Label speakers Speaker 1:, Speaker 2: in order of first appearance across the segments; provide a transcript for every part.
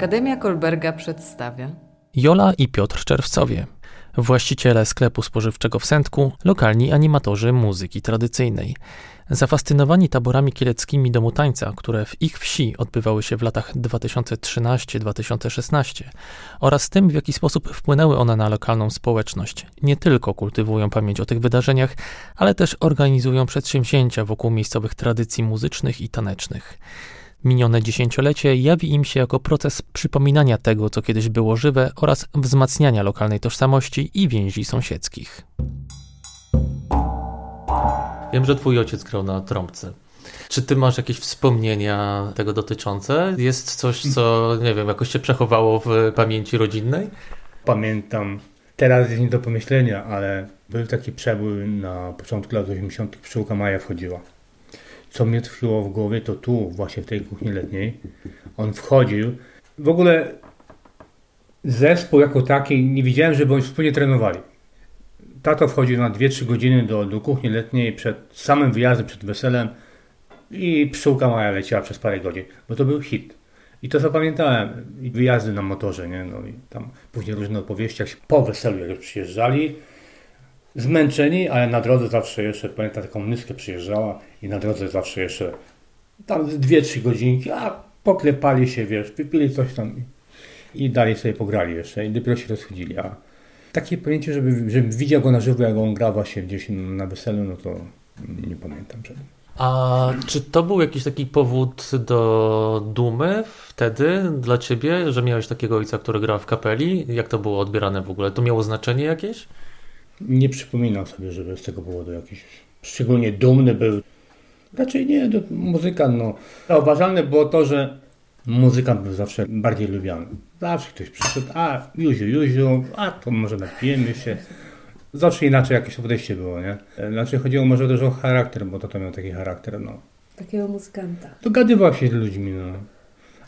Speaker 1: Akademia Kolberga przedstawia
Speaker 2: Jola i Piotr Czerwcowie, właściciele sklepu spożywczego w Sędku, lokalni animatorzy muzyki tradycyjnej. Zafascynowani taborami kieleckimi domu tańca, które w ich wsi odbywały się w latach 2013-2016 oraz tym, w jaki sposób wpłynęły one na lokalną społeczność, nie tylko kultywują pamięć o tych wydarzeniach, ale też organizują przedsięwzięcia wokół miejscowych tradycji muzycznych i tanecznych. Minione dziesięciolecie jawi im się jako proces przypominania tego, co kiedyś było żywe oraz wzmacniania lokalnej tożsamości i więzi sąsiedzkich. Wiem, że twój ojciec grał na trąbce. Czy ty masz jakieś wspomnienia tego dotyczące? Jest coś, co, nie wiem, jakoś się przechowało w pamięci rodzinnej?
Speaker 3: Pamiętam, teraz jest nie do pomyślenia, ale był taki przebój na początku lat 80. pszczółka Maja wchodziła. Co mnie tkwiło w głowie, to tu, właśnie w tej kuchni letniej, on wchodził. W ogóle zespół jako taki, nie widziałem, żeby oni wspólnie trenowali. Tato wchodził na 2-3 godziny do, do kuchni letniej przed samym wyjazdem, przed weselem i pszczółka Maja leciała przez parę godzin, bo to był hit. I to zapamiętałem. I wyjazdy na motorze, nie? No i tam później różne opowieści, jak po weselu, jak już przyjeżdżali, zmęczeni, ale na drodze zawsze jeszcze, pamiętam, taką myskę przyjeżdżała i na drodze zawsze jeszcze tam dwie, trzy godzinki, a poklepali się, wiesz, wypili coś tam i, i dalej sobie pograli jeszcze i dopiero się rozchodzili. A takie pojęcie, żeby, żebym widział go na żywo, jak on gra właśnie gdzieś na weselu, no to nie pamiętam. Żeby.
Speaker 2: A czy to był jakiś taki powód do dumy wtedy dla ciebie, że miałeś takiego ojca, który grał w kapeli? Jak to było odbierane w ogóle? To miało znaczenie jakieś?
Speaker 3: Nie przypominam sobie, żeby z tego powodu jakiś szczególnie dumny był. Raczej nie, to muzykant, no. Zauważalne było to, że muzykant był zawsze bardziej lubiany. Zawsze ktoś przyszedł, a Juziu, Juziu, a to może napijemy się. Zawsze inaczej jakieś podejście było, nie? Znaczy chodziło może też o charakter, bo to miał taki charakter, no.
Speaker 4: Takiego muzykanta.
Speaker 3: Dogadywał się z ludźmi, no.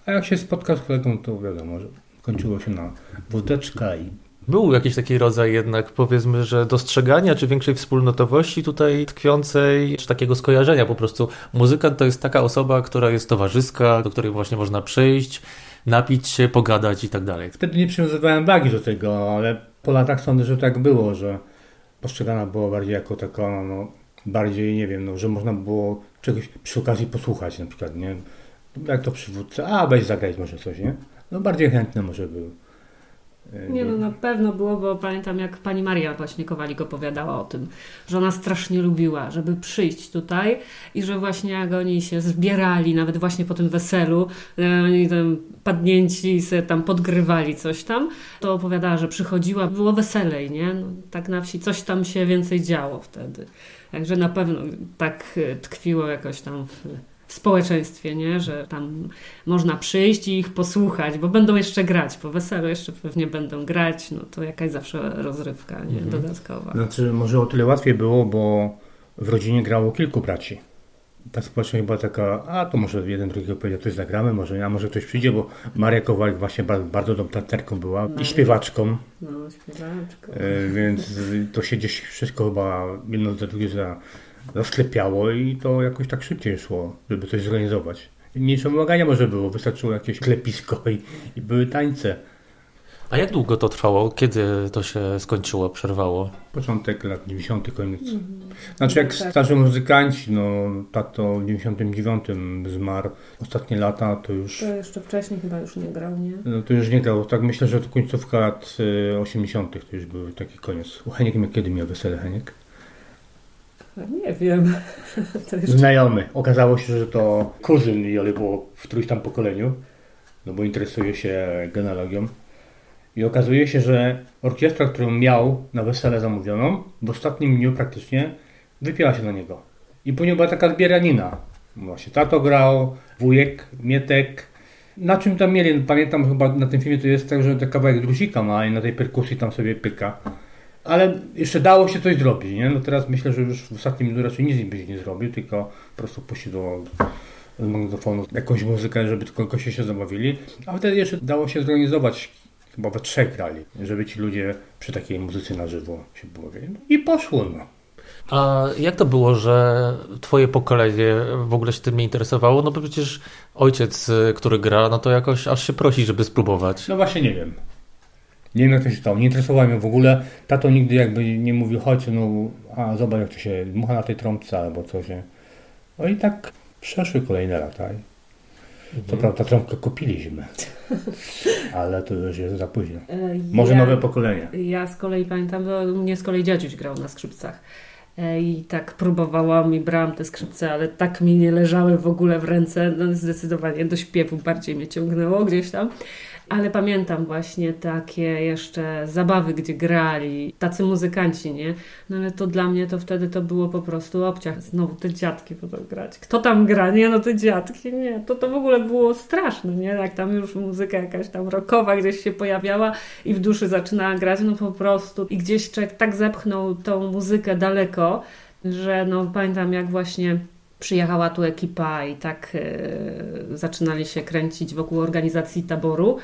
Speaker 3: A jak się spotkał z kolegą, to wiadomo, że kończyło się na wódeczka i
Speaker 2: Był jakiś taki rodzaj jednak, powiedzmy, że dostrzegania, czy większej wspólnotowości tutaj tkwiącej, czy takiego skojarzenia po prostu. Muzykant to jest taka osoba, która jest towarzyska, do której właśnie można przyjść, napić się, pogadać i tak dalej.
Speaker 3: Wtedy nie przywiązywałem wagi do tego, ale po latach sądzę, że tak było, że postrzegana była bardziej jako taka, no, bardziej, nie wiem, no, że można było czegoś przy okazji posłuchać na przykład, nie? Jak to przywódca, a weź zagrać może coś, nie? No bardziej chętny może był.
Speaker 4: Nie no, na pewno było, bo pamiętam jak pani Maria właśnie Kowalik opowiadała o tym, że ona strasznie lubiła, żeby przyjść tutaj i że właśnie jak oni się zbierali, nawet właśnie po tym weselu, e, oni tam padnięci sobie tam podgrywali coś tam, to opowiadała, że przychodziła, było weselej, nie? No, tak na wsi coś tam się więcej działo wtedy. Także na pewno tak e, tkwiło jakoś tam w, w społeczeństwie, nie? że tam można przyjść i ich posłuchać, bo będą jeszcze grać, po weselu jeszcze pewnie będą grać, no to jakaś zawsze rozrywka nie? dodatkowa.
Speaker 3: Znaczy, może o tyle łatwiej było, bo w rodzinie grało kilku braci. Ta społeczność była taka, a to może jeden drugiego powiedział, coś zagramy, może, a może ktoś przyjdzie, bo Maria Kowalik właśnie bardzo, bardzo dobrą tancerką była i śpiewaczką,
Speaker 4: No, śpiewaczko.
Speaker 3: e, więc to się gdzieś wszystko chyba jedno za drugie za, zasklepiało i to jakoś tak szybciej szło, żeby coś zorganizować. Mniejsze wymagania może było, wystarczyło jakieś klepisko i, i były tańce.
Speaker 2: A jak długo to trwało? Kiedy to się skończyło, przerwało?
Speaker 3: Początek lat 90. koniec. Znaczy jak
Speaker 4: Tak.
Speaker 3: starzy muzykanci, no tato w 99 zmarł. Ostatnie lata to już,
Speaker 4: To jeszcze wcześniej chyba już nie grał, nie?
Speaker 3: no, to już nie grał. Tak myślę, że to końcówka lat y, 80. to już był taki koniec. U Heniek kiedy miał wesele Heniek?
Speaker 4: Nie wiem. Jeszcze...
Speaker 3: Znajomy. Okazało się, że to kuzyn Joli było w którymś tam pokoleniu, no bo interesuje się genealogią. I okazuje się, że orkiestra, którą miał na wesele zamówioną, w ostatnim dniu praktycznie wypiła się na niego. I później była taka zbieranina. Właśnie tato grał, wujek, mietek. Na czym tam mieli? Pamiętam chyba na tym filmie to jest tak, że ten kawałek druzika ma i na tej perkusji tam sobie pyka. Ale jeszcze dało się coś zrobić, nie? No teraz myślę, że już w ostatnim dniu raczej nic byś nie zrobił, tylko po prostu puścił do z magnetofonu jakąś muzykę, żeby tylko się zabawili. A wtedy jeszcze dało się zorganizować, chyba we trzech grali, żeby ci ludzie przy takiej muzyce na żywo się bawili. I poszło, no.
Speaker 2: A jak to było, że twoje pokolenie w ogóle się tym nie interesowało? No bo przecież ojciec, który gra, no to jakoś aż się prosi, żeby spróbować.
Speaker 3: No właśnie nie wiem. Nie wiem jak to się stało. Nie interesowało mnie w ogóle. Tato nigdy jakby nie mówił, chodź no, a zobacz jak to się dmucha na tej trąbce albo coś. No i tak przeszły kolejne lata. Mhm. To prawda, trąbkę kupiliśmy, ale to już jest za późno. E, Może ja, nowe pokolenie.
Speaker 4: Ja z kolei pamiętam, bo mnie z kolei dziadziuś grał na skrzypcach. E, I tak próbowałam i brałam te skrzypce, ale tak mi nie leżały w ogóle w ręce. No zdecydowanie do śpiewu bardziej mnie ciągnęło gdzieś tam ale pamiętam właśnie takie jeszcze zabawy, gdzie grali tacy muzykanci, nie? No ale to dla mnie to wtedy to było po prostu obciach. Znowu te dziadki będą grać. Kto tam gra? Nie, no te dziadki, nie. To to w ogóle było straszne, nie? Jak tam już muzyka jakaś tam rockowa gdzieś się pojawiała i w duszy zaczynała grać, no po prostu. I gdzieś człowiek tak zepchnął tą muzykę daleko, że no pamiętam jak właśnie przyjechała tu ekipa i tak e, zaczynali się kręcić wokół organizacji taboru.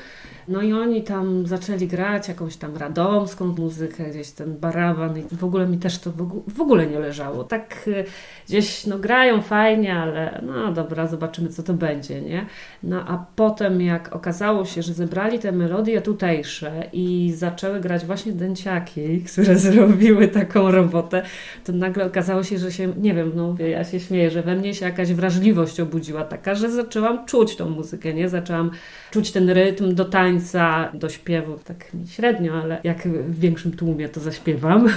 Speaker 4: No i oni tam zaczęli grać jakąś tam radomską muzykę, gdzieś ten barawan i w ogóle mi też to w ogóle nie leżało. Tak y, gdzieś no grają fajnie, ale no dobra, zobaczymy co to będzie, nie? No a potem jak okazało się, że zebrali te melodie tutejsze i zaczęły grać właśnie dęciaki, które zrobiły taką robotę, to nagle okazało się, że się, nie wiem, no ja się śmieję, że we mnie się jakaś wrażliwość obudziła taka, że zaczęłam czuć tą muzykę, nie? Zaczęłam czuć ten rytm do tańca, do śpiewu, tak średnio, ale jak w większym tłumie to zaśpiewam.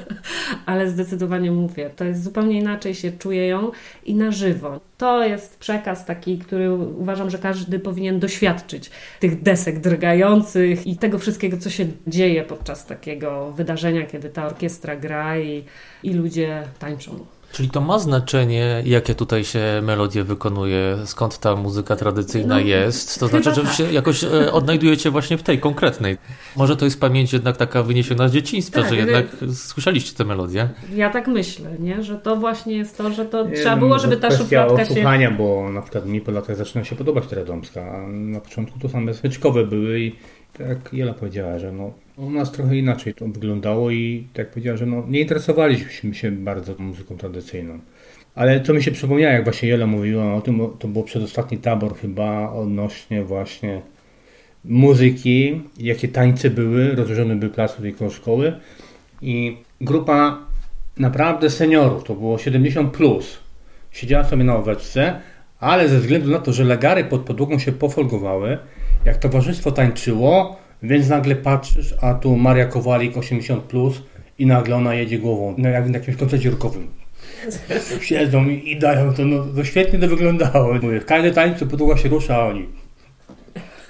Speaker 4: ale zdecydowanie mówię, to jest zupełnie inaczej się czuje ją i na żywo. To jest przekaz taki, który uważam, że każdy powinien doświadczyć. Tych desek drgających i tego wszystkiego, co się dzieje podczas takiego wydarzenia, kiedy ta orkiestra gra i, i ludzie tańczą.
Speaker 2: Czyli to ma znaczenie, jakie tutaj się melodie wykonuje, skąd ta muzyka tradycyjna no, jest. To znaczy, że tak. się jakoś e, odnajdujecie właśnie w tej konkretnej. Może to jest pamięć jednak taka wyniesiona z dzieciństwa, tak, że jednak słyszeliście te melodie.
Speaker 4: Ja tak myślę, nie? że to właśnie jest to, że to nie, trzeba było, żeby ta szufladka
Speaker 3: się... słuchania, bo na przykład mi po latach zaczyna się podobać ta Radomska, a na początku to same smyczkowe były i tak jak Jela powiedziała, że no, u nas trochę inaczej to wyglądało i tak jak powiedziała, że no, nie interesowaliśmy się bardzo muzyką tradycyjną. Ale co mi się przypomniało, jak właśnie Jela mówiła o tym, to był przedostatni tabor chyba odnośnie właśnie muzyki, jakie tańce były, rozłożone były plac tej szkoły i grupa naprawdę seniorów, to było 70 plus, siedziała sobie na oweczce, ale ze względu na to, że legary pod podłogą się pofolgowały, jak towarzystwo tańczyło, więc nagle patrzysz, a tu Maria Kowalik 80 plus i nagle ona jedzie głową, no jak na jakimś koncercie rokowym. Siedzą i, i, dają to, no to świetnie to wyglądało. Mówię, każdy tańczy, podłoga się rusza, a oni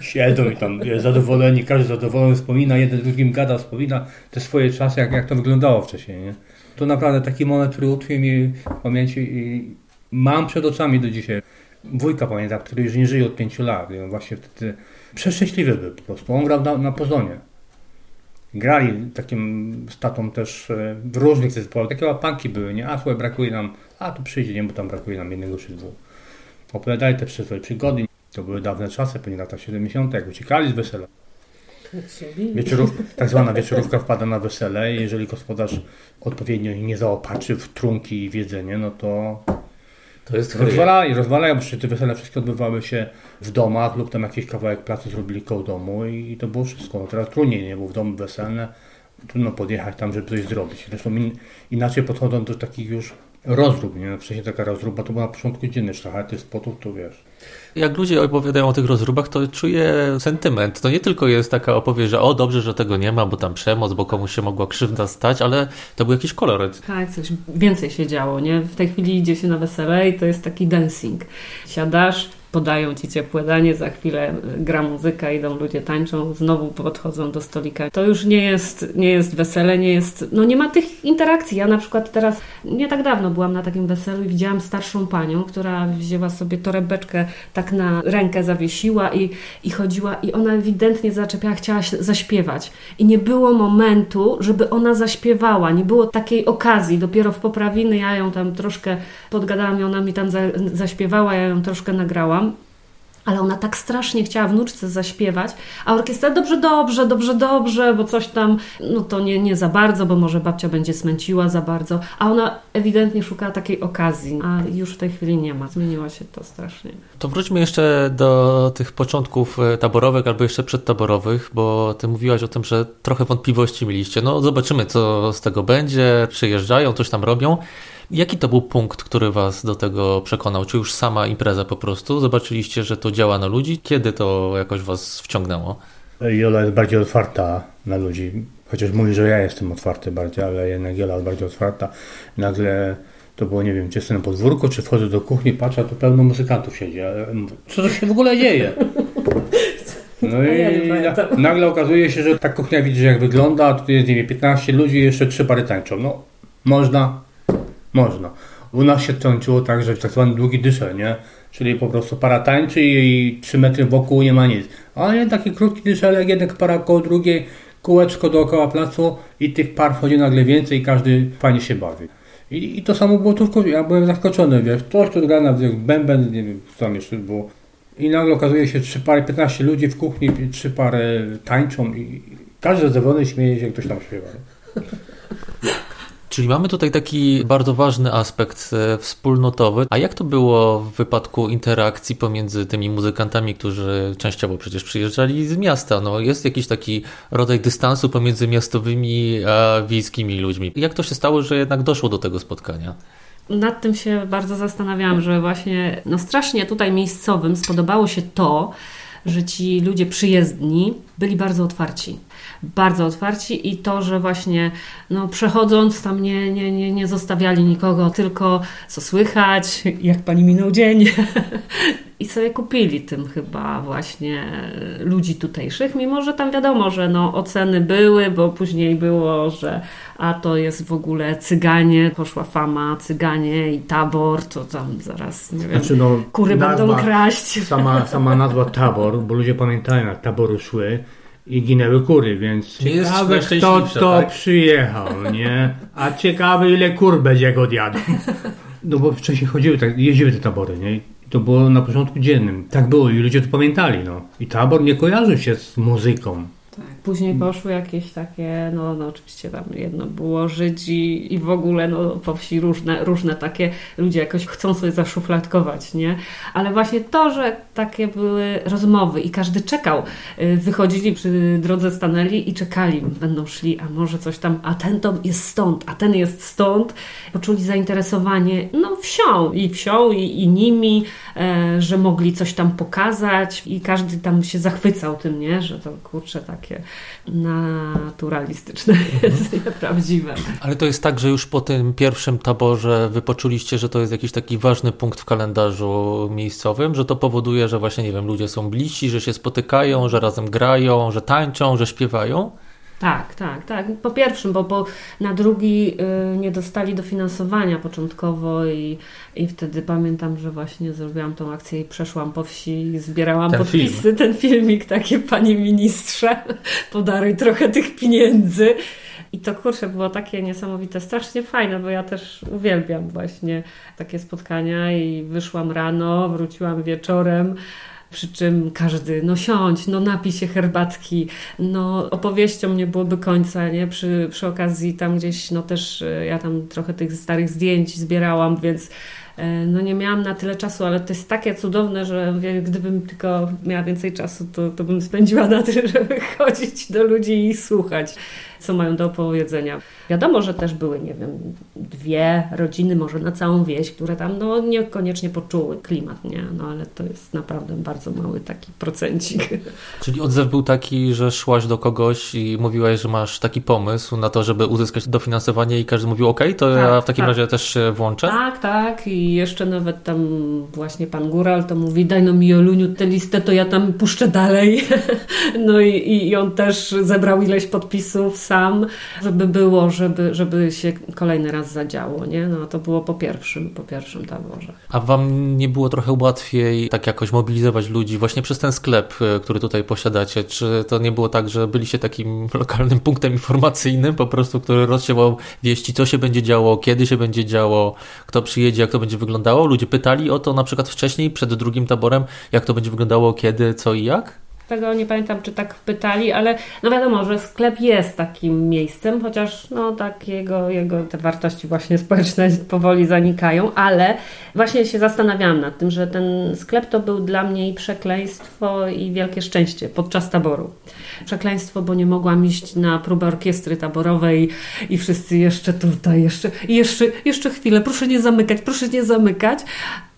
Speaker 3: siedzą i tam zadowoleni, każdy zadowolony wspomina, jeden drugim gada, wspomina te swoje czasy, jak, jak to wyglądało wcześniej, nie? To naprawdę taki moment, który utkwił mi w pamięci i mam przed oczami do dzisiaj. Wujka pamiętam, który już nie żyje od pięciu lat. Właśnie wtedy przeszczęśliwy był po prostu. On grał na, na Pozonie. Grali takim statą też e, w różnych zespołach. Takie łapanki były, nie? A słuchaj, brakuje nam, a tu przyjdzie, nie, bo tam brakuje nam jednego czy dwóch. Opowiadali te swoje przygody. To były dawne czasy, pewnie lata 70., jak uciekali z wesela. Wieczorów, tak zwana wieczorówka wpada na wesele i jeżeli gospodarz odpowiednio nie zaopatrzy w trunki i w jedzenie, no to to jest rozwalali, bo te wesele wszystkie odbywały się w domach lub tam jakiś kawałek placu zrobili koło domu i, i to było wszystko. No teraz trudniej, nie? Bo w domu weselne trudno podjechać tam, żeby coś zrobić. Zresztą in, inaczej podchodzą do takich już rozrób, nie? Wcześniej taka rozruba to była na początku dzienny szlachety spotów, to wiesz.
Speaker 2: Jak ludzie opowiadają o tych rozróbach, to czuję sentyment. To nie tylko jest taka opowieść, że o dobrze, że tego nie ma, bo tam przemoc, bo komuś się mogła krzywda stać, ale to był jakiś koloryt.
Speaker 4: Tak, coś więcej się działo, nie? W tej chwili idzie się na wesele i to jest taki dancing. Siadasz, podają ci ciepłe danie, za chwilę gra muzyka, idą ludzie tańczą, znowu podchodzą do stolika. To już nie jest, nie jest wesele, nie jest, no nie ma tych interakcji. Ja na przykład teraz, nie tak dawno byłam na takim weselu i widziałam starszą panią, która wzięła sobie torebeczkę, tak na rękę zawiesiła i, i chodziła i ona ewidentnie zaczepiała, chciała zaśpiewać. I nie było momentu, żeby ona zaśpiewała, nie było takiej okazji. Dopiero w poprawiny ja ją tam troszkę podgadałam i ona mi tam za, zaśpiewała, ja ją troszkę nagrałam ale ona tak strasznie chciała wnuczce zaśpiewać, a orkiestra dobrze, dobrze, dobrze, dobrze, bo coś tam, no to nie, nie za bardzo, bo może babcia będzie smęciła za bardzo, a ona ewidentnie szukała takiej okazji, a już w tej chwili nie ma, zmieniła się to strasznie.
Speaker 2: To wróćmy jeszcze do tych początków e, taborowych albo jeszcze przedtaborowych, bo ty mówiłaś o tym, że trochę wątpliwości mieliście. No zobaczymy, co z tego będzie, przyjeżdżają, coś tam robią. Jaki to był punkt, który Was do tego przekonał? Czy już sama impreza po prostu? Zobaczyliście, że to działa na ludzi? Kiedy to jakoś Was wciągnęło?
Speaker 3: Jola jest bardziej otwarta na ludzi. Chociaż mówi, że ja jestem otwarty bardziej, ale jednak Jola jest bardziej otwarta. Nagle to było, nie wiem, czy jestem na podwórku, czy wchodzę do kuchni, patrzę, a tu pełno muzykantów siedzi. Co to się w ogóle dzieje? No i nagle okazuje się, że ta kuchnia widzi, jak wygląda, a tu jest, nie wiem, 15 ludzi i jeszcze trzy pary tańczą. No, można, można. U nas się kończyło tak, że tak zwany długi dyszel, nie? Czyli po prostu para tańczy i 3 metry wokół nie ma nic. A nie taki krótki dyszelek, jednak para koło drugiej, kółeczko dookoła placu i tych par wchodzi nagle więcej i każdy fajnie się bawi. I, i to samo było tu w Ja byłem zaskoczony, wiesz, ktoś tu gra na bęben, nie wiem, co tam jeszcze było. I nagle okazuje się trzy pary, 15 ludzi w kuchni, trzy pary tańczą i każdy zadowolony śmieje się, ktoś tam śpiewa.
Speaker 2: Czyli mamy tutaj taki bardzo ważny aspekt e, wspólnotowy. A jak to było w wypadku interakcji pomiędzy tymi muzykantami, którzy częściowo przecież przyjeżdżali z miasta? No, jest jakiś taki rodzaj dystansu pomiędzy miastowymi a wiejskimi ludźmi. Jak to się stało, że jednak doszło do tego spotkania?
Speaker 4: Nad tym się bardzo zastanawiałam, że właśnie no strasznie tutaj miejscowym spodobało się to, że ci ludzie przyjezdni byli bardzo otwarci bardzo otwarci i to, że właśnie no, przechodząc tam nie, nie, nie, nie zostawiali nikogo, tylko co słychać, jak pani minął dzień. I sobie kupili tym chyba właśnie ludzi tutejszych, mimo że tam wiadomo, że no, oceny były, bo później było, że a to jest w ogóle cyganie, poszła fama cyganie i tabor, to tam zaraz, nie wiem, znaczy, no, kury będą kraść.
Speaker 3: Sama, sama nazwa tabor, bo ludzie pamiętają jak tabory szły, i ginęły kury, więc
Speaker 2: Czyli ciekawe kto
Speaker 3: to tak? przyjechał, nie? A ciekawe ile kur będzie go odjadą. No bo wcześniej chodziły, tak, jeździły te tabory, nie? To było na początku dziennym. Tak było i ludzie to pamiętali, no. I tabor nie kojarzył się z muzyką.
Speaker 4: Tak. Później poszły jakieś takie, no, no oczywiście tam jedno było Żydzi i w ogóle no, po wsi różne, różne takie ludzie jakoś chcą sobie zaszufladkować, nie? Ale właśnie to, że takie były rozmowy i każdy czekał. Y, wychodzili przy drodze, stanęli i czekali, będą szli, a może coś tam, a ten to jest stąd, a ten jest stąd. Poczuli zainteresowanie, no wsią i wsią i, i nimi, e, że mogli coś tam pokazać i każdy tam się zachwycał tym, nie? Że to kurczę takie naturalistyczne jest mhm. prawdziwe.
Speaker 2: Ale to jest tak, że już po tym pierwszym taborze wy poczuliście, że to jest jakiś taki ważny punkt w kalendarzu miejscowym, że to powoduje, że właśnie, nie wiem, ludzie są bliżsi, że się spotykają, że razem grają, że tańczą, że śpiewają?
Speaker 4: Tak, tak, tak. Po pierwszym, bo, bo na drugi y, nie dostali dofinansowania początkowo i, i wtedy pamiętam, że właśnie zrobiłam tą akcję i przeszłam po wsi i zbierałam ten podpisy, film. ten filmik, takie panie ministrze, podaruj trochę tych pieniędzy. I to kurczę było takie niesamowite, strasznie fajne, bo ja też uwielbiam właśnie takie spotkania i wyszłam rano, wróciłam wieczorem przy czym każdy, no siądź, no napij się herbatki, no opowieścią nie byłoby końca, nie? Przy, przy okazji tam gdzieś, no też e, ja tam trochę tych starych zdjęć zbierałam, więc e, no nie miałam na tyle czasu, ale to jest takie cudowne, że gdybym tylko miała więcej czasu, to, to bym spędziła na tym, żeby chodzić do ludzi i słuchać co mają do opowiedzenia. Wiadomo, że też były, nie wiem, dwie rodziny, może na całą wieś, które tam no, niekoniecznie poczuły klimat, nie? No ale to jest naprawdę bardzo mały taki procencik.
Speaker 2: Czyli odzew był taki, że szłaś do kogoś i mówiłaś, że masz taki pomysł na to, żeby uzyskać dofinansowanie i każdy mówił, ok, to tak, ja w takim tak. razie też się włączę?
Speaker 4: Tak, tak i jeszcze nawet tam właśnie pan Góral to mówi, daj no mi Oluniu tę listę, to ja tam puszczę dalej. no i, i on też zebrał ileś podpisów, sam, żeby było, żeby, żeby się kolejny raz zadziało, nie? No to było po pierwszym, po pierwszym taborze.
Speaker 2: A wam nie było trochę łatwiej tak jakoś mobilizować ludzi właśnie przez ten sklep, e, który tutaj posiadacie? Czy to nie było tak, że byliście takim lokalnym punktem informacyjnym po prostu, który rozsiewał wieści, co się będzie działo, kiedy się będzie działo, kto przyjedzie, jak to będzie wyglądało? Ludzie pytali o to na przykład wcześniej, przed drugim taborem, jak to będzie wyglądało, kiedy, co i jak?
Speaker 4: Tego nie pamiętam, czy tak pytali, ale no wiadomo, że sklep jest takim miejscem, chociaż no tak jego, jego te wartości właśnie społeczne powoli zanikają, ale właśnie się zastanawiałam nad tym, że ten sklep to był dla mnie i przekleństwo i wielkie szczęście podczas taboru. Przekleństwo, bo nie mogłam iść na próbę orkiestry taborowej i wszyscy jeszcze tutaj, jeszcze, jeszcze, jeszcze chwilę, proszę nie zamykać, proszę nie zamykać,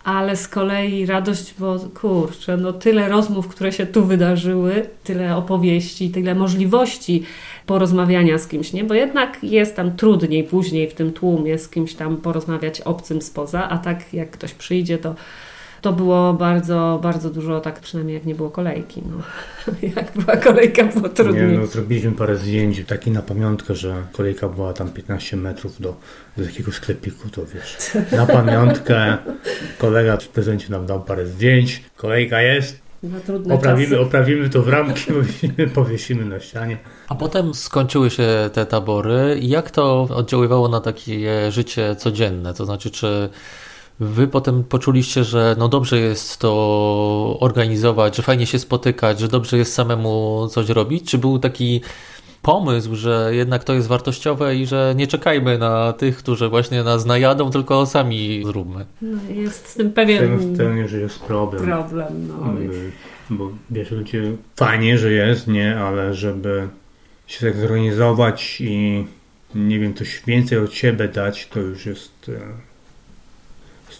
Speaker 4: ale z kolei radość, bo kurczę, no tyle rozmów, które się tu wydarzyły, tyle opowieści, tyle możliwości porozmawiania z kimś, nie? Bo jednak jest tam trudniej później w tym tłumie z kimś tam porozmawiać obcym spoza, a tak jak ktoś przyjdzie, to to było bardzo, bardzo dużo, tak przynajmniej jak nie było kolejki. No. Jak była kolejka, było trudniej.
Speaker 3: Nie, no, zrobiliśmy parę zdjęć, taki na pamiątkę, że kolejka była tam 15 metrów do, do takiego sklepiku, to wiesz, na pamiątkę kolega w prezencie nam dał parę zdjęć, kolejka jest, oprawimy, oprawimy to w ramki, powiesimy, powiesimy na ścianie.
Speaker 2: A potem skończyły się te tabory. Jak to oddziaływało na takie życie codzienne? To znaczy, czy Wy potem poczuliście, że no dobrze jest to organizować, że fajnie się spotykać, że dobrze jest samemu coś robić? Czy był taki pomysł, że jednak to jest wartościowe i że nie czekajmy na tych, którzy właśnie nas najadą, tylko sami zróbmy?
Speaker 4: No, jest z tym pewien...
Speaker 3: W tym, że jest problem.
Speaker 4: Problem, no.
Speaker 3: Bo wiesz, ludzie fajnie, że jest, nie, ale żeby się tak zorganizować i nie wiem, coś więcej od siebie dać, to już jest e,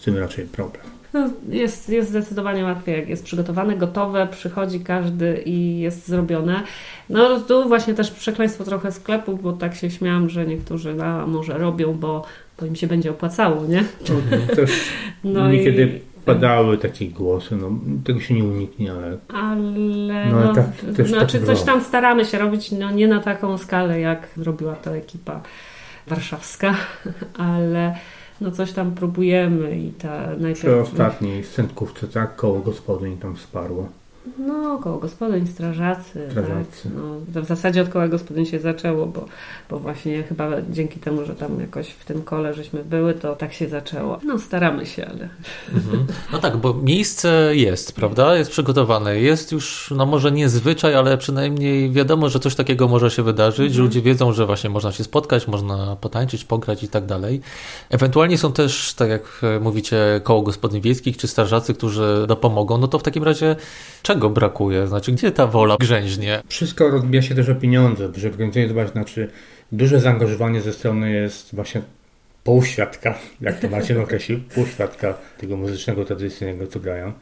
Speaker 3: tym raczej problem.
Speaker 4: No, jest, jest zdecydowanie łatwiej, jak jest przygotowane, gotowe, przychodzi każdy i jest zrobione. No tu właśnie też przekleństwo trochę sklepów, bo tak się śmiałam, że niektórzy no, może robią, bo, bo im się będzie opłacało, nie?
Speaker 3: No, też no niekiedy i... padały takie głosy, no tego się nie uniknie, ale...
Speaker 4: Ale no, no tak, też znaczy tak coś tam staramy się robić, no nie na taką skalę, jak robiła to ekipa warszawska, ale no coś tam próbujemy i ta
Speaker 3: najpierw... Przy ostatniej scentkówce, tak? Koło gospodyń tam wsparło.
Speaker 4: No, koło gospodyń, strażacy. strażacy. Tak? No, w zasadzie od koła gospodyń się zaczęło, bo, bo właśnie chyba dzięki temu, że tam jakoś w tym kole żeśmy były, to tak się zaczęło. No, staramy się, ale...
Speaker 2: Mhm. No tak, bo miejsce jest, prawda? Jest przygotowane. Jest już, no może nie zwyczaj, ale przynajmniej wiadomo, że coś takiego może się wydarzyć, mhm. że ludzie wiedzą, że właśnie można się spotkać, można potańczyć, pograć i tak dalej. Ewentualnie są też, tak jak mówicie, koło gospodyń wiejskich czy strażacy, którzy dopomogą. No to w takim razie czego brakuje? Znaczy, gdzie ta wola grzęźnie?
Speaker 3: Wszystko rozbija się też o pieniądze. Przy organizowaniu zobacz, znaczy duże zaangażowanie ze strony jest właśnie półświadka, jak to Marcin określił, półświadka tego muzycznego, tradycyjnego, co grają.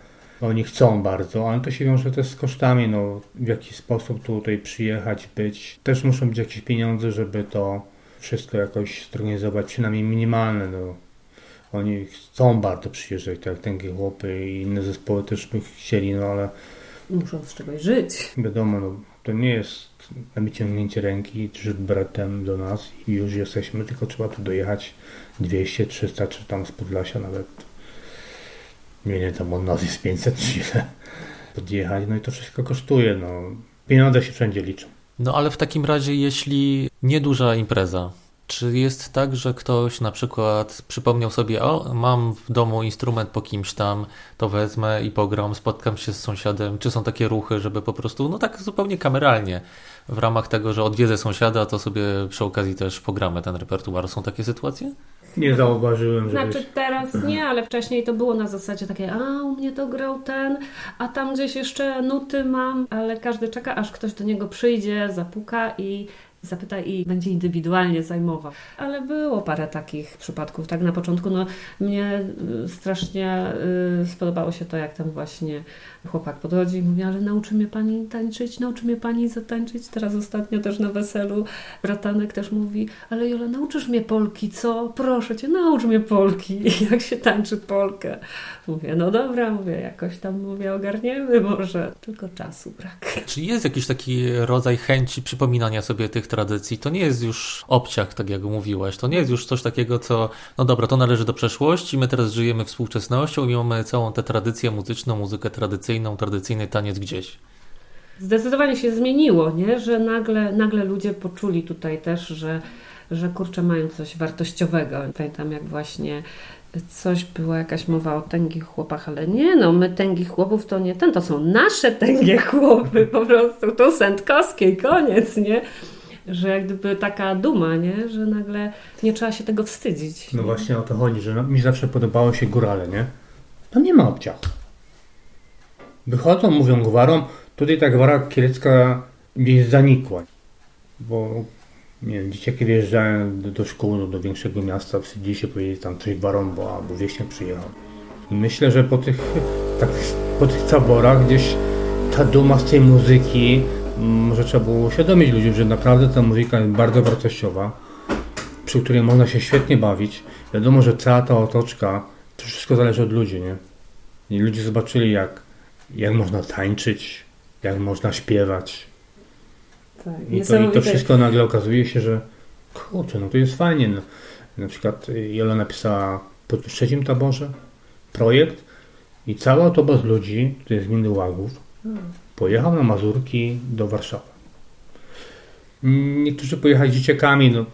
Speaker 3: Oni chcą bardzo, ale to się wiąże też z kosztami, no, w jaki sposób tutaj przyjechać, być. Też muszą być jakieś pieniądze, żeby to wszystko jakoś zorganizować, przynajmniej minimalne. No. Oni chcą bardzo przyjeżdżać, tak jak ten chłopy i inne zespoły też by chcieli, no ale...
Speaker 4: Muszą z czegoś żyć.
Speaker 3: Wiadomo, no, to nie jest na wyciągnięcie ręki czy bratem do nas i już jesteśmy, tylko trzeba tu dojechać 200, 300 czy tam z Podlasia nawet nie wiem, tam od nas jest 500 czy ile podjechać, no i to wszystko kosztuje, no. Pieniądze się wszędzie liczą.
Speaker 2: No ale w takim razie, jeśli nieduża impreza, czy jest tak, że ktoś na przykład przypomniał sobie, o, mam w domu instrument po kimś tam, to wezmę i pogram, spotkam się z sąsiadem? Czy są takie ruchy, żeby po prostu, no tak zupełnie kameralnie, w ramach tego, że odwiedzę sąsiada, to sobie przy okazji też pogramy ten repertuar. Są takie sytuacje?
Speaker 3: Nie zauważyłem,
Speaker 4: że. Znaczy teraz nie, ale wcześniej to było na zasadzie takie, a u mnie to grał ten, a tam gdzieś jeszcze nuty mam, ale każdy czeka, aż ktoś do niego przyjdzie, zapuka i zapyta i będzie indywidualnie zajmował. Ale było parę takich przypadków. Tak na początku no, mnie y, strasznie y, spodobało się to, jak tam właśnie chłopak podchodzi i mówi, ale nauczy mnie pani tańczyć, nauczy mnie pani zatańczyć. Teraz ostatnio też na weselu bratanek też mówi, ale Jola, nauczysz mnie Polki, co? Proszę cię, naucz mnie Polki, jak się tańczy Polkę. Mówię, no dobra, mówię, jakoś tam mówię, ogarniemy może, tylko czasu brak.
Speaker 2: Czy jest jakiś taki rodzaj chęci przypominania sobie tych tradycji, to nie jest już obciach, tak jak mówiłeś. To nie jest już coś takiego, co, no dobra, to należy do przeszłości, my teraz żyjemy współczesnością i mamy całą tę tradycję muzyczną, muzykę tradycyjną, tradycyjny taniec gdzieś.
Speaker 4: Zdecydowanie się zmieniło, nie? że nagle, nagle ludzie poczuli tutaj też, że, że kurczę mają coś wartościowego. Pamiętam jak właśnie coś była jakaś mowa o tęgich chłopach, ale nie no, my tęgich chłopów to nie ten, to są nasze tęgie chłopy, po prostu to Sędkowskiej, koniec, nie? Że jak gdyby taka duma, nie? Że nagle nie trzeba się tego wstydzić.
Speaker 3: No nie? właśnie o to chodzi, że mi zawsze podobało się górale, nie? To nie ma obciachu. Wychodzą, mówią gwarą, tutaj ta gwara kielecka gdzieś zanikła, bo nie wiem, dzieciaki wyjeżdżają do, do szkół, no, do większego miasta, wstydzi się powiedzieć tam coś Barombo albo wieśniak przyjechał. Myślę, że po tych, tak, po tych taborach gdzieś ta duma z tej muzyki, może trzeba było uświadomić ludziom, że naprawdę ta muzyka jest bardzo wartościowa, przy której można się świetnie bawić. Wiadomo, że cała ta otoczka, to wszystko zależy od ludzi, nie? I ludzie zobaczyli, jak, jak można tańczyć, jak można śpiewać, tak, I, to, I to wszystko nagle okazuje się, że kurczę, no to jest fajnie. No. Na przykład Jola napisała po trzecim taborze projekt i cały autobus ludzi, to jest gminy Łagów, hmm. Pojechał na Mazurki do Warszawy. Niektórzy pojechali dzieciakami, no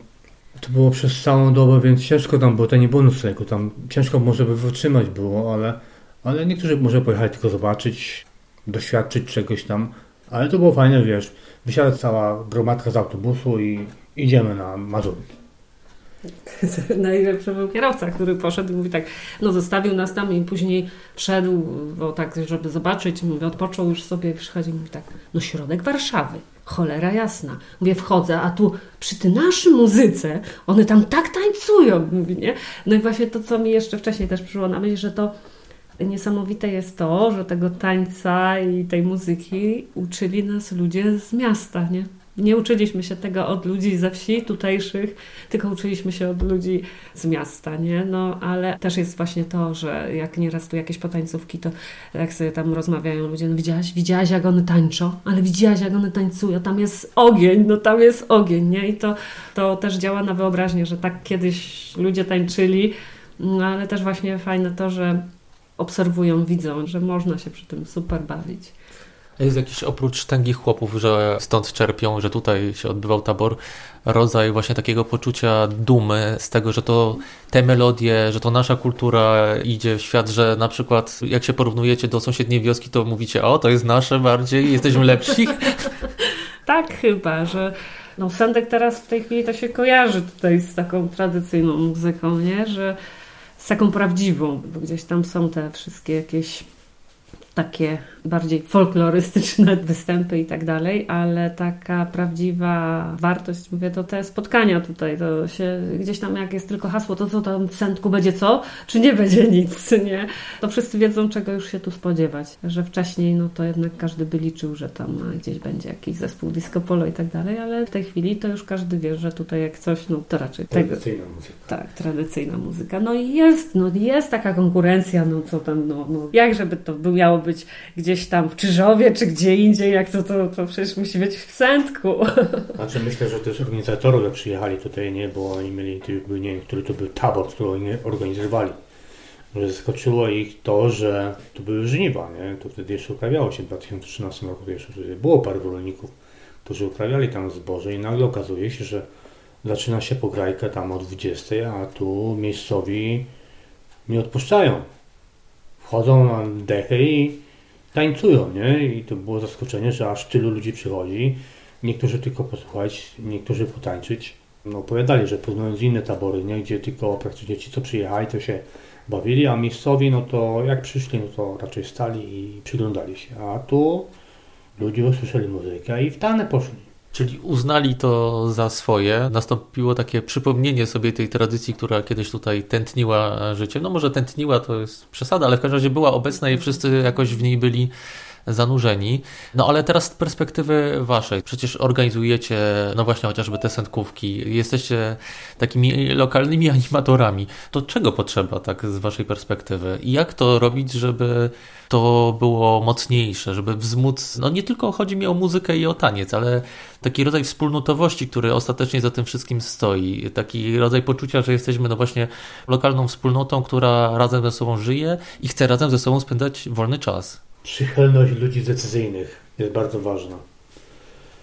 Speaker 3: to było przez całą dobę, więc ciężko tam było, to nie było noclegu, tam ciężko może by wytrzymać było, ale, ale niektórzy może pojechali tylko zobaczyć, doświadczyć czegoś tam, ale to było fajne, wiesz, wysiada cała gromadka z autobusu i idziemy na Mazury.
Speaker 4: Najlepszy był kierowca, który poszedł i mówi tak, no zostawił nas tam i później wszedł, bo tak, żeby zobaczyć, mówi, odpoczął już sobie, przychodzi i mówi tak, no środek Warszawy, cholera jasna. Mówię, wchodzę, a tu przy tej naszej muzyce, one tam tak tańcują, mówi, nie? No i właśnie to, co mi jeszcze wcześniej też przyszło na myśl, że to niesamowite jest to, że tego tańca i tej muzyki uczyli nas ludzie z miasta, nie? Nie uczyliśmy się tego od ludzi ze wsi tutejszych, tylko uczyliśmy się od ludzi z miasta, nie? No, ale też jest właśnie to, że jak nieraz tu jakieś potańcówki, to jak sobie tam rozmawiają ludzie, no widziałaś, widziałaś jak one tańczą, ale widziałaś jak one tańcują, tam jest ogień, no tam jest ogień, nie? I to, to też działa na wyobraźnię, że tak kiedyś ludzie tańczyli, no, ale też właśnie fajne to, że obserwują, widzą, że można się przy tym super bawić.
Speaker 2: Jest jakiś oprócz tęgich chłopów, że stąd czerpią, że tutaj się odbywał tabor, rodzaj właśnie takiego poczucia dumy z tego, że to te melodie, że to nasza kultura idzie w świat, że na przykład jak się porównujecie do sąsiedniej wioski, to mówicie, o to jest nasze bardziej, jesteśmy lepsi.
Speaker 4: tak chyba, że no Sandek teraz w tej chwili to się kojarzy tutaj z taką tradycyjną muzyką, nie? Że z taką prawdziwą, bo gdzieś tam są te wszystkie jakieś takie bardziej folklorystyczne występy i tak dalej, ale taka prawdziwa wartość, mówię, to te spotkania tutaj, to się gdzieś tam jak jest tylko hasło, to co tam w sędku będzie co, czy nie będzie nic, nie? To wszyscy wiedzą, czego już się tu spodziewać, że wcześniej no to jednak każdy by liczył, że tam gdzieś będzie jakiś zespół disco polo i tak dalej, ale w tej chwili to już każdy wie, że tutaj jak coś, no to raczej
Speaker 3: tradycyjna tego, muzyka.
Speaker 4: Tak, tradycyjna muzyka. No i jest, no jest taka konkurencja, no co tam, no, no jak żeby to miało być gdzieś tam w Czyżowie, czy gdzie indziej, jak to, to, to przecież musi być w Sędku.
Speaker 3: Znaczy myślę, że też organizatorzy przyjechali tutaj, nie, bo oni mieli, nie wiem, który to był tabor, który oni organizowali. Że zaskoczyło ich to, że to były żniwa, nie? To wtedy jeszcze uprawiało się w 2013 roku, to jeszcze było paru rolników, którzy uprawiali tam zboże i nagle okazuje się, że zaczyna się pograjka tam o 20, a tu miejscowi nie odpuszczają. Wchodzą na dechy i tańcują, nie? I to było zaskoczenie, że aż tylu ludzi przychodzi. Niektórzy tylko posłuchać, niektórzy potańczyć. No, opowiadali, że porównując inne tabory, nie? gdzie tylko praktycznie ci, co przyjechali, to się bawili, a miejscowi, no to jak przyszli, no to raczej stali i przyglądali się. A tu ludzie usłyszeli muzykę i w tanę poszli.
Speaker 2: Czyli uznali to za swoje. Nastąpiło takie przypomnienie sobie tej tradycji, która kiedyś tutaj tętniła życie. No może tętniła to jest przesada, ale w każdym razie była obecna i wszyscy jakoś w niej byli zanurzeni. No ale teraz z perspektywy waszej, przecież organizujecie, no właśnie chociażby te sędkówki, jesteście takimi lokalnymi animatorami. To czego potrzeba tak z waszej perspektywy? I jak to robić, żeby to było mocniejsze, żeby wzmóc, no nie tylko chodzi mi o muzykę i o taniec, ale taki rodzaj wspólnotowości, który ostatecznie za tym wszystkim stoi. Taki rodzaj poczucia, że jesteśmy no właśnie lokalną wspólnotą, która razem ze sobą żyje i chce razem ze sobą spędzać wolny czas.
Speaker 3: Przychylność ludzi decyzyjnych jest bardzo ważna.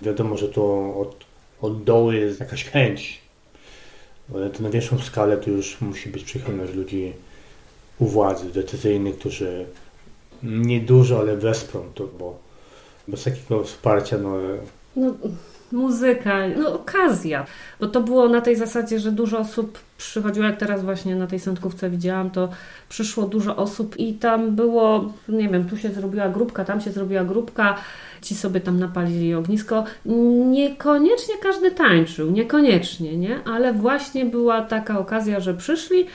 Speaker 3: Wiadomo, że to od, od dołu jest jakaś chęć, ale to na większą skalę to już musi być przychylność ludzi u władzy, decyzyjnych, którzy niedużo, ale wesprą to, bo bez takiego wsparcia no,
Speaker 4: no muzyka, no okazja. Bo to było na tej zasadzie, że dużo osób przychodziło, jak teraz właśnie na tej sądkówce widziałam, to przyszło dużo osób i tam było, nie wiem, tu się zrobiła grupka, tam się zrobiła grupka, ci sobie tam napalili ognisko. Niekoniecznie każdy tańczył, niekoniecznie, nie? Ale właśnie była taka okazja, że przyszli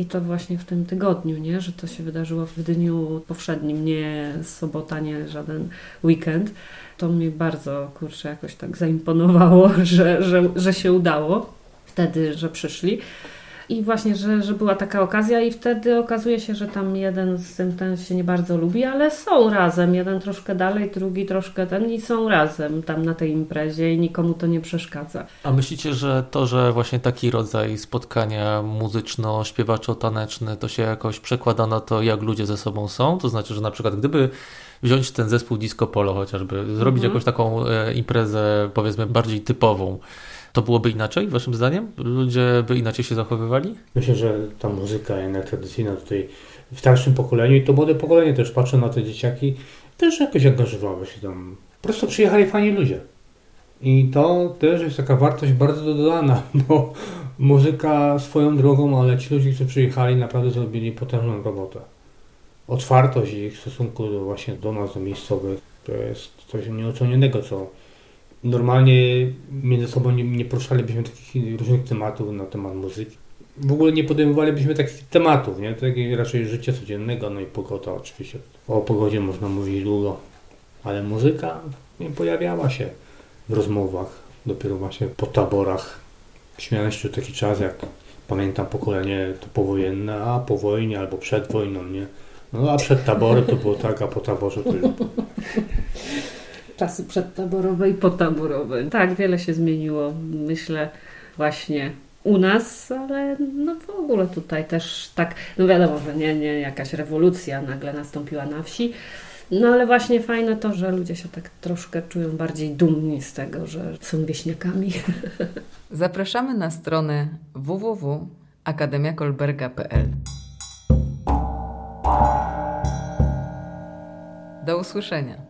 Speaker 4: i to właśnie w tym tygodniu, nie? że to się wydarzyło w dniu powszednim, nie sobota, nie żaden weekend. To mnie bardzo, kurczę, jakoś tak zaimponowało, że, że, że się udało wtedy, że przyszli. I właśnie, że, że była taka okazja, i wtedy okazuje się, że tam jeden z tym ten się nie bardzo lubi, ale są razem. Jeden troszkę dalej, drugi troszkę ten, i są razem tam na tej imprezie, i nikomu to nie przeszkadza.
Speaker 2: A myślicie, że to, że właśnie taki rodzaj spotkania muzyczno-śpiewaczo-taneczny, to się jakoś przekłada na to, jak ludzie ze sobą są? To znaczy, że na przykład gdyby wziąć ten zespół disco polo chociażby, zrobić mhm. jakąś taką e, imprezę powiedzmy bardziej typową, to byłoby inaczej, waszym zdaniem? Ludzie by inaczej się zachowywali?
Speaker 3: Myślę, że ta muzyka jednak tradycyjna tutaj w starszym pokoleniu i to młode pokolenie też patrzą na te dzieciaki, też jakoś angażowały się tam. Po prostu przyjechali fajni ludzie. I to też jest taka wartość bardzo dodana, bo muzyka swoją drogą, ale ci ludzie, którzy przyjechali, naprawdę zrobili potężną robotę. Otwartość ich w stosunku do, właśnie do nas, do miejscowych, to jest coś nieocenionego, co Normalnie między sobą nie, nie poruszalibyśmy takich różnych tematów na temat muzyki. W ogóle nie podejmowalibyśmy takich tematów, nie? Takie raczej życie codziennego, no i pogoda oczywiście. O pogodzie można mówić długo, ale muzyka nie pojawiała się w rozmowach. Dopiero właśnie po taborach. Śmiałem się taki czas, jak pamiętam pokolenie to powojenne, a po wojnie albo przed wojną, nie? No a przed taborem to było tak, a po taborze to już
Speaker 4: czasy przedtaborowe i potaborowe. Tak, wiele się zmieniło, myślę, właśnie u nas, ale no w ogóle tutaj też tak, no wiadomo, że nie, nie jakaś rewolucja nagle nastąpiła na wsi, no ale właśnie fajne to, że ludzie się tak troszkę czują bardziej dumni z tego, że są wieśniakami.
Speaker 1: Zapraszamy na stronę www.akademiakolberga.pl Do usłyszenia.